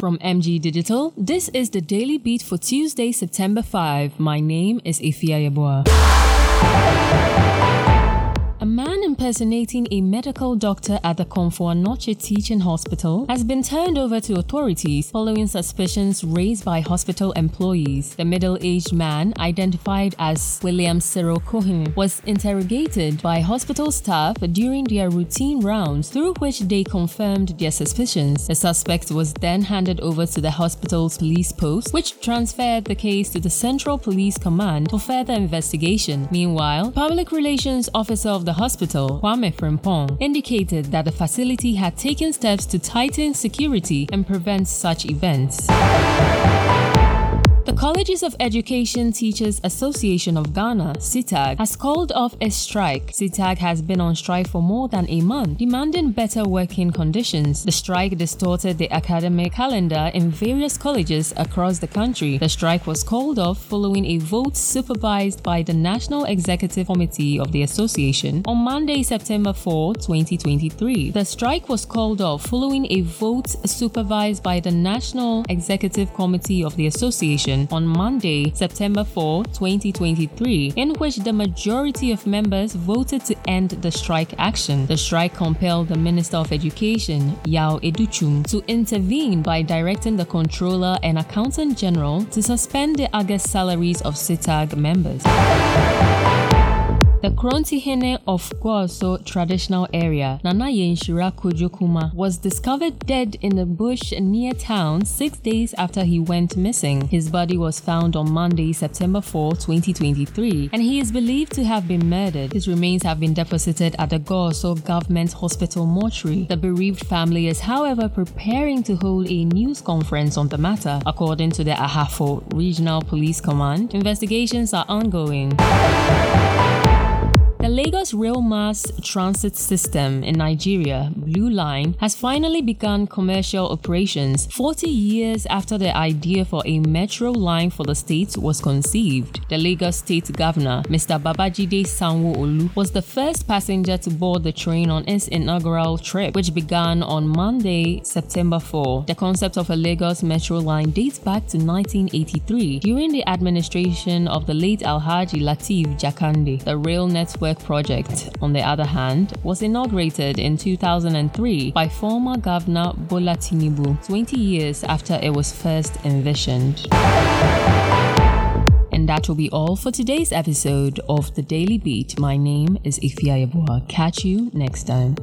From MG Digital, this is the Daily Beat for Tuesday, September 5. My name is Ifia Yeboah. A man impersonating a medical doctor at the Komfo Anokye Teaching Hospital has been turned over to authorities following suspicions raised by hospital employees. The middle-aged man, identified as William Cyril Cohen, was interrogated by hospital staff during their routine rounds, through which they confirmed their suspicions. The suspect was then handed over to the hospital's police post, which transferred the case to the Central Police Command for further investigation. Meanwhile, Public Relations Officer of the hospital, Kwame Frimpong, indicated that the facility had taken steps to tighten security and prevent such events. The Colleges of Education Teachers Association of Ghana, CETAG, has called off a strike. CETAG has been on strike for more than a month, demanding better working conditions. The strike distorted the academic calendar in various colleges across the country. The strike was called off following a vote supervised by the National Executive Committee of the association on Monday, September 4, 2023. The strike was called off following a vote supervised by the National Executive Committee of the association on Monday, September 4, 2023, in which the majority of members voted to end the strike action. The strike compelled the Minister of Education, Yao Adutwum, to intervene by directing the Controller and Accountant General to suspend the August salaries of CETAG members. The Krontihene of Goaso traditional area, Nana Yenshira Kojokuma, was discovered dead in a bush near town six days after he went missing. His body was found on Monday, September 4, 2023, and he is believed to have been murdered. His remains have been deposited at the Goaso Government Hospital mortuary. The bereaved family is, however, preparing to hold a news conference on the matter. According to the Ahafo Regional Police Command, investigations are ongoing. The Lagos Rail Mass Transit System in Nigeria, Blue Line, has finally begun commercial operations 40 years after the idea for a metro line for the state was conceived. The Lagos State Governor, Mr. Babajide Sanwo-Olu, was the first passenger to board the train on its inaugural trip, which began on Monday, September 4. The concept of a Lagos metro line dates back to 1983 during the administration of the late Alhaji Lateef Jakande. The rail network project, on the other hand, was inaugurated in 2003 by former Governor Bola Tinubu 20 years after it was first envisioned. And that will be all for today's episode of The Daily Beat. My name is Ifia Yeboah. Catch you next time.